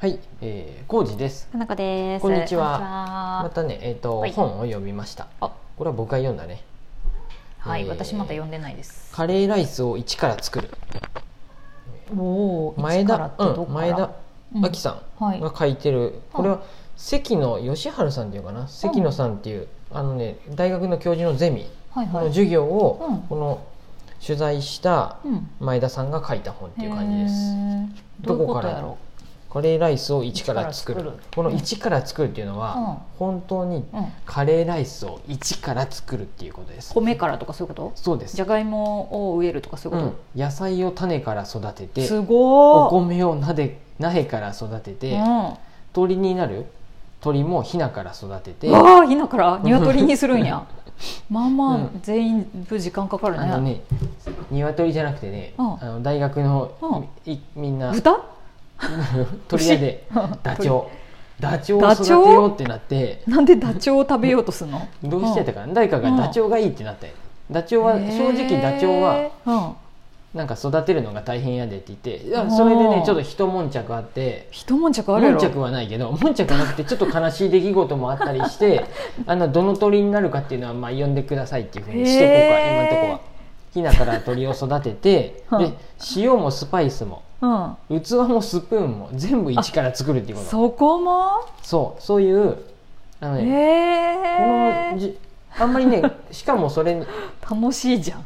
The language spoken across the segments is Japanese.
はい、えー、コウジです。かなこです。こんにちはまたね、えっ、と、はい本を読みました。あ、これは僕が読んだね。はい、えー私まだ読んでないです。カレーライスを一から作る。おお、前田うん、前田うん亜紀さはいんが書いてる。これは関野義治さんっていうかな？関野さんっていう、あのね、大学の教授のゼミのはいはい。授業を、うんこの取材したうん。前田さんが書いた本っていう感じです。どういうことやろカレーライスを一から作るこの一から作るっていうのは、うん本当に。カレーライスを一から作るっていうことです米からとかそういうこと？そうですじゃがいもを植えるとかそういううんこ、野菜を種から育てと？てすおごー。米をなで苗から育てて、うん。鳥になる？鳥もヒナから育ててわあ、ひなから？鶏にするんや。まあまあ、うん全員部時間かかるね。あのね鶏じゃなくてね、うんあの大学の、うんいみんな豚？鳥屋でうん ダチョウ。ダチョウを育てようってなってなんでダチョウを食べようとするの？どうしてたかな、誰かがダチョウがいいってなって。ダチョウは正直ダチョウは。なんか育てるのが大変やでって言ってそれでうんねちょっと一悶着あって。一悶着あるやろ。悶着はないけど悶着なくてちょっと悲しい出来事もあったりしてあのどの鳥になるかっていうのはまあ呼んでくださいっていうふうにしとこうか今のとこは。ひなから鳥を育ててうん。で塩もスパイスもうん。器もスプーンも全部一から作るっていうこと。そこも？そう。そういうあのねこのじあんまりね しかもそれ楽しいじゃん、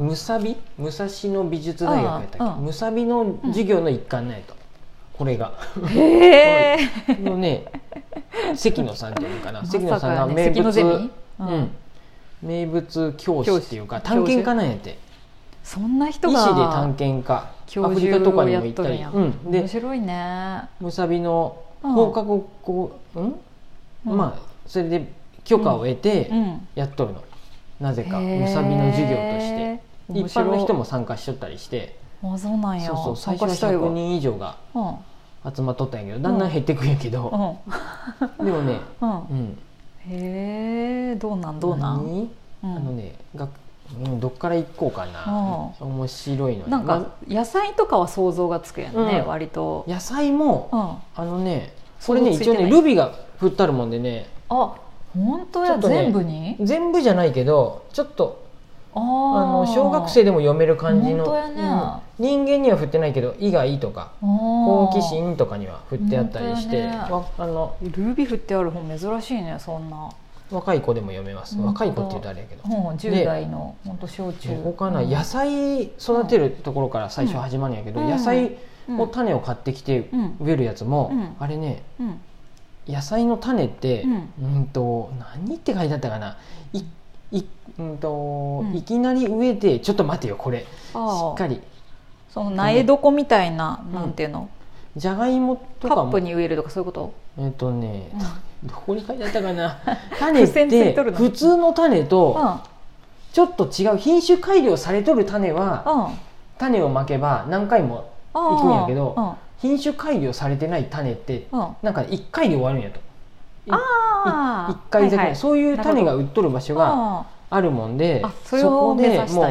うん、むさび？武蔵野美術大学やったっうんうんけむさびの授業の一環なんやと。これが。へえ のね関野さんっていうのかな。ま関野さんがね名物、関野ゼミ？ううん。ん名物教師っていうか探検家なんやって。そんな人医師でが探検家教アフリカとか授をやにも行ったり、っとるん。や、うん、面で白いね。むさびのうん。放課後こう、うん？うん。まあそれで許可を得てうん。やっとるの、なぜかむさびの授業として。一般の人も参加しとったりして。あそうなんや。そうそう。最初は参加したいわ。100人以上がうん。集まっとったんやけどだんだん減ってくんやけど、うん。でもね、うん。うん、へえどうなんどうな。ん、あのねが、うん、どっから行こうかな、面白いのねなんまか野菜とかは想像がつくやんね、うん。割と、野菜もうん、あのねこれね一応ねルビが振ってあるもんでね。あ本当や、ね全部に？全部じゃないけどちょっとあの小学生でも読める感じの、ね。うん。人間には振ってないけど「意外」とか好奇心とかには振ってあったりして、ね。わあのルービー振ってある本珍しいねそんな、若い子でも読めます。若い子って言うとあれやけど。うん、10代の本当小中。そこかな、うん。野菜育てるところから最初始まるんやけど、うん。野菜うんを種を買ってきてうん。植えるやつも、うん。あれねうん。野菜の種って、ううんん、と何って書いてあったかな。いいうんと、うん。いきなり植えてちょっと待てよこれ。しっかり。その苗床みたいな、ん。なんていうの？じゃがいもとカップに植えるとかそういうこと、えっ、とね、うんどこに書いてあったかな？種って普通の種うん。とちょっと違う品種改良されとる種はうん。種をまけば何回も行くんやけどうん品種改良されてない種ってうん。なんか1回で終わるんやと。あ1回だけ、はいはい。そういう種が売っとる場所がああるもんであそこでもう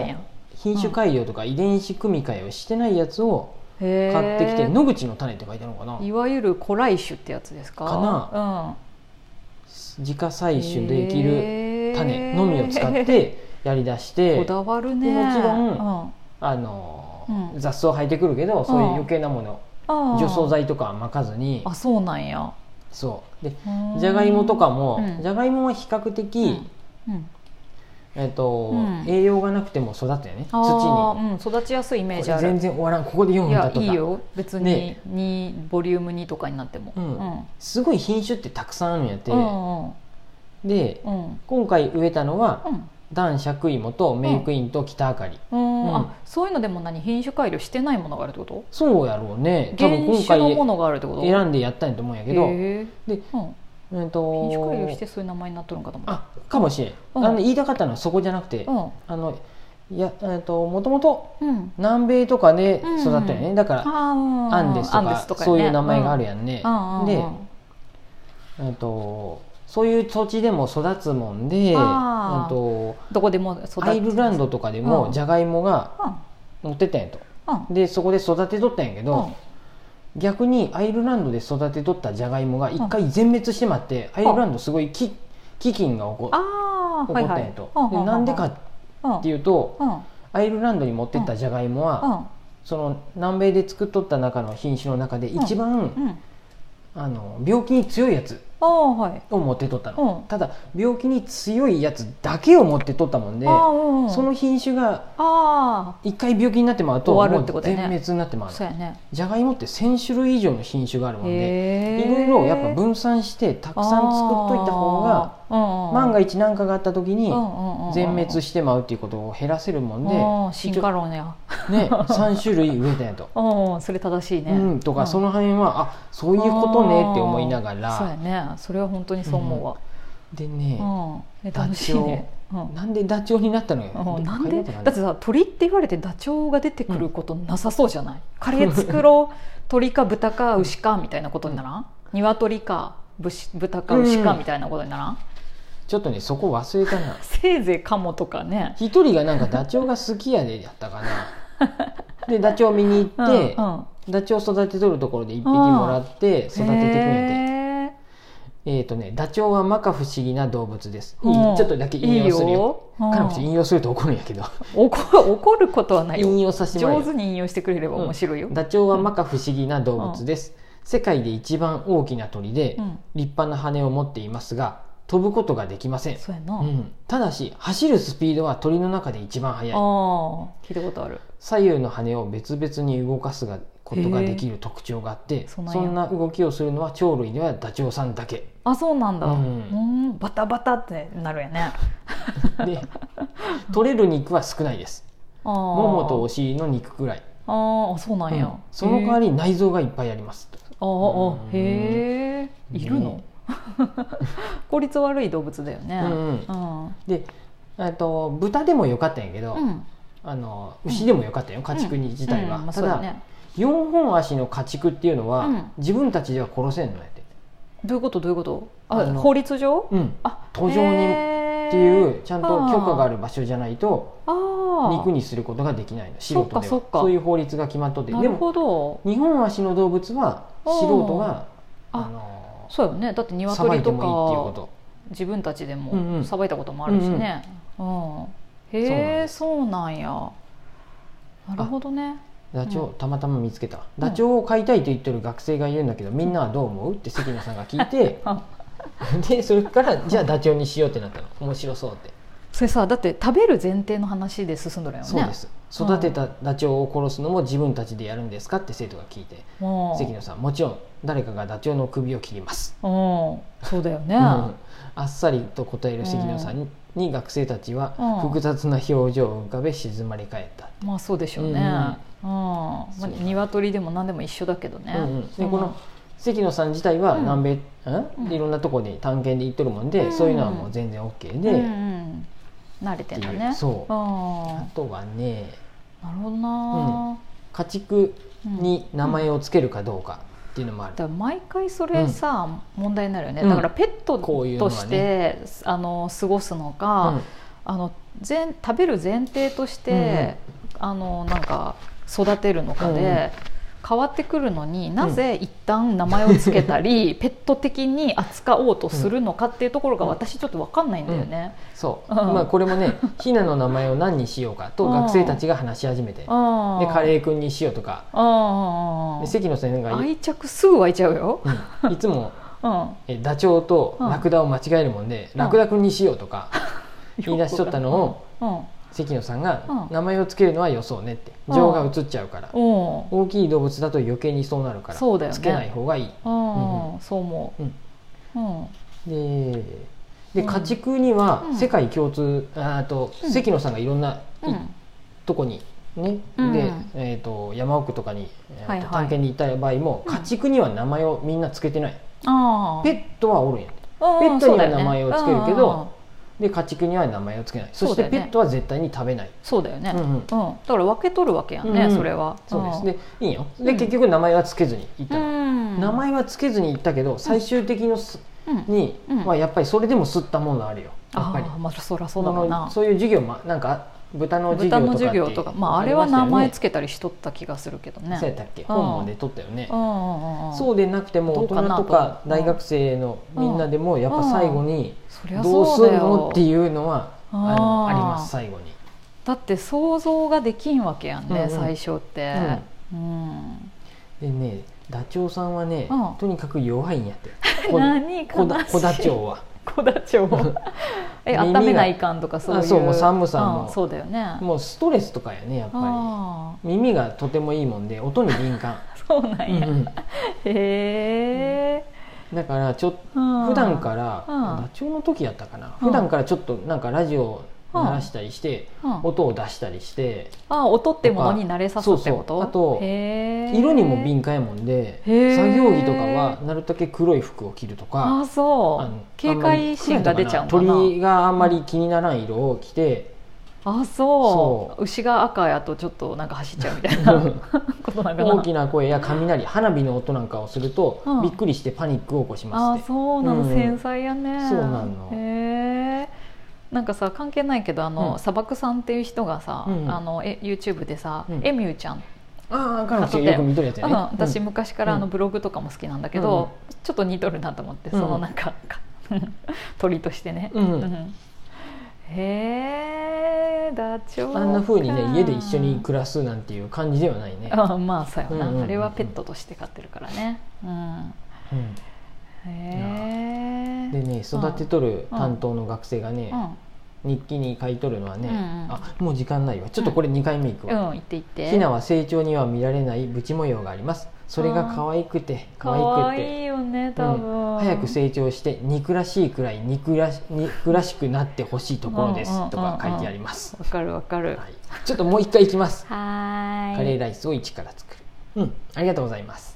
品種改良とか遺伝子組み換えをしてないやつを買ってきて野口の種って書いてあるのかな？いわゆる古来種ってやつですか？かな自家採取できるる種のみを使ってやりだしてこだわるね。でもちろんうん。あのうん。雑草生えてくるけどそういう余計なものああ除草剤とかはまかずに。あそうなんや。そう。でうん。じゃがいもとかもうん。じゃがいもは比較的、うんえっとうん。栄養がなくても育つよねあ土に。ーうん、育ちやすいイメージある。全然終わらん。ここで読いやむんだとか。いいよ。別に、ね。にボリューム2とかになっても。うん。うん。すごい品種ってたくさんあるんやって、うんうんでうん。今回植えたのはうん。男爵芋とメイクインと北あかり、うん。うん。あそういうのでも何品種改良してないものがあるってこと？そうやろうね。多分原今回選んでやったんやと思うんやけど、へでーうんえっと品種改良してそういう名前になっとるんかと思った。あかもしれん、うん。あの言いたかったのはそこじゃなくて、うん。あのいやえっともともとうん。南米とかで育ったよね、だからアンデスとかとかやね。そういう名前があるやんね、うんうんでうん、えっとそういう土地でも育つもんで、えーとどこでもアイルランドとかでもうん。じゃがいもがうん。乗ってたんやと。うん。でそこで育てとったんやけど、逆にアイルランドで育てとったじゃがいもが一回全滅してまって、アイルランドすごいき飢饉が起こ起こったんやと、うんでなんでかっていうとアイルランドに持ってったじゃがいもは、うん。その南米で作っとった中の品種の中で一番、うんあの病気に強いやつを持ってとったの、うん。ただ病気に強いやつだけを持ってとったもんで、うんうん。その品種があ一回病気になってまうともう全滅になってまうじゃがいもって1000種類以上の品種があるもんでいろいろやっぱ分散してたくさん作っといた方が万が一一何かがあった時に全滅してまうっていうことを減らせるもんで進化論やね、3種類植えたんやと。うんそれ正しいね。うん、とか、うん。その辺はあそういうことねって思いながそうやらね。それは本当にそう思うわ。でね、うん。え楽しいね。うん。なんでダチョウになったのよ、うん。なんで？だってさ鳥って言われてダチョウが出てくることなさそうじゃない、カレー作ろう。鳥か豚か牛かみたいなことにならん？鶏か牛豚か牛かうん。みたいなことにならん、ちょっとねそこ忘れたな。せいぜいカモとかね。一人がなんかダチョウが好きやでやったかな でダチョウ見に行って、うんうん。ダチョウ育てとるところで一匹もらって育てていくんやて。へえっ、とねダチョウは摩訶不思議な動物です、ちょっとだけ引用するよ。い引用すると怒るんやけど。ー怒怒ることはないよ。引用させ上手に引用してくれれば面白いよ、ダチョウは摩訶不思議な動物です、世界で一番大きな鳥で、うん。立派な羽を持っていますが飛ぶことができません、そうん、ただし走るスピードは鳥の中で一番速い。あ聞いたことある左右の羽を別々に動かすがことができる特徴があってそんそんな動きをするのは鳥類ではダチョウさんだけ。あそうなんだ、ううんん、バタバタってなるやね。で取れる肉は少ないです。もももとお尻の肉くらい、あーあそうなんや、うん。その代わり内臓がいっぱいあります。ああうん。へえいるの？ね 効率悪い動物だよね。うんうん。うん。でえっと豚でもよかったんやけど、うんあの牛でもよかったよ家畜に自体は、ただ、そうだね。4本足の家畜っていうのは、うん。自分たちでは殺せんのやって、どういうこと？どういうこと？あ法律上？うん、あ途上にっていうちゃんと許可がある場所じゃないと肉にすることができないの。素人では。そういう法律が決まっとって。なるでもほど。2本足の動物は素人がああのそうよね。だって鶏といてもいいっていうこかと。自分たちでもさばいたこともあるしね、うんへえそうなんや。なるほどね。ダチョウ、うたまたま見つけた。ダチョウを飼いたいと言ってる学生がいるんだけどみんなはどう思う？って関野さんが聞いて。あ でそれからじゃあダチョウにしようってなったの。面白そうってそれさだって食べる前提の話で進んどるよね。そうです。育てたダチョウを殺すのも自分たちでやるんですかって生徒が聞いてうん。関野さんもちろん誰かがダチョウの首を切ります、うん。そうだよね、うん。あっさりと答える関野さんに,、に学生たちはうん。複雑な表情を浮かべ静まり返った、まあそうでしょうね、うん。うん。まあ鶏でも何でも一緒だけどね、うんうん。でこの関野さん自体はうん。南米、うんうん。いろんなところに探検で行っとるもんで、うん。そういうのはもう全然 OK で、うんうっん慣れてんだね。そう。ああとはねなるほどな、家畜に名前を付けるかどうかっていうのもある、だから毎回それさ、問題になるよね、うん。だからペットこういうのはね。として、あの過ごすのか、あの前食べる前提として、あのなんか育てるのかで、変わってくるのになぜ一旦名前を付けたり、ペット的に扱おうとするのかっていうところが私ちょっと分かんないんだよね。そう、うん。まあこれもね ひなの名前を何にしようかと学生たちが話し始めて、ででカレーくんにしようとか。関野さんが愛着すぐ湧いちゃうよ。うん。いつも うん。えダチョウとうん。ラクダを間違えるもんで、ラクダくんにしようとか言い出しとったのをうん関野さんがうん。名前を付けるのはよそうねって。うん。情が移っちゃうから。うん。大きい動物だと余計にそうなるから。そうだよね。付けない方がいい。うん。そう思う。ででうん。家畜にはうん。世界共通ああとうん。関野さんがいろんな、とこにね、うん。で、えー、と山奥とかに、えーとはいはい。探検に行った場合もうん。家畜には名前をみんなつけてない、ペットはおるんやペットには名前をつけるけどで家畜には名前をつけない。そしてペットは絶対に食べない。そうだよね、うんうん。うん。だから分け取るわけやんね、うんうん。それは。そうです、ん。でいいよ。で、うん。結局名前はつけずに行った名前はつけずに行ったけど最終的のす、うん。に、うん。まあ、やっぱりそれでも吸ったものあるよ。やっぱり。まあそりゃそうだな。そういう授業もなんか豚の授業とか業とか。まああれは名前つけたりしとった気がするけどね。そうやったっけ？うん。本もで取ったよね。うんうんうんそうでなくても大人とかと。大学生のみんなでもやっぱ最後にどうすそうだるのよっていうのはあのあります最後に。だって想像ができんわけやんね、うんうん。最初って、うん。でねダチョウさんはねうん。とにかく弱いんやって。こ何？こだこだちょうは小ダチョウえ温めないかんとかそういう。あそうもう寒さもうんそうだよね。もうストレスとかやねやっぱあり耳がとてもいいもんで音に敏感。ー そうなんや、うんうん。へえ、だからちょっうん。普段からうん。ダチョウの時やったかな。うん。普段からちょっとなんかラジオを鳴らしたりしてうん音を出したりしてあ音ってものに慣れさすってこと？あと色にも敏感やもんで作業着とかはなるだけ黒い服を着るとかあそう。あの警戒心が出ちゃう鳥があんまり気にならん色を着てあそう。そう。牛が赤やとちょっとなんか走っちゃうみたいな。ことなんかな。大きな声や雷花火の音なんかをするとうん。びっくりしてパニックを起こしまあすって。そうなの、うん。繊細やね。そうなの。へえなんかさ関係ないけどあの、うん。砂漠さんっていう人がさ、うんあのえ YouTube でさ、うん。エミューちゃん、ああ彼買っとって女よく見とるやつやね。うん私うん昔からあのうん。ブログとかも好きなんだけど、ちょっと似とるなと思って、うん。そのなんかか 鳥としてね、うんへえダチョウ。かあんな風にね家で一緒に暮らすなんていう感じではないね、あまあそうやな、うんうんうん。うんあれはペットとして飼ってるからね。うん。うん。へえでね育てとる担当の学生がね、うん日記に書いとるのはね、うんうん。あもう時間ないわ。ちょっとこれ2回目いくわ、うん、言って言って。ひなは成長には見られないブチ模様があります。それが可愛くて可可愛く愛ていよね多分、うん。早く成長して肉らしいくらい肉らし肉らしくなってほしいところですうんうんうんうん。とか書いてあります、わかるわかる。はい、ちょっともう一回いきます。はーい。カレーライスを一から作る。うん。ありがとうございます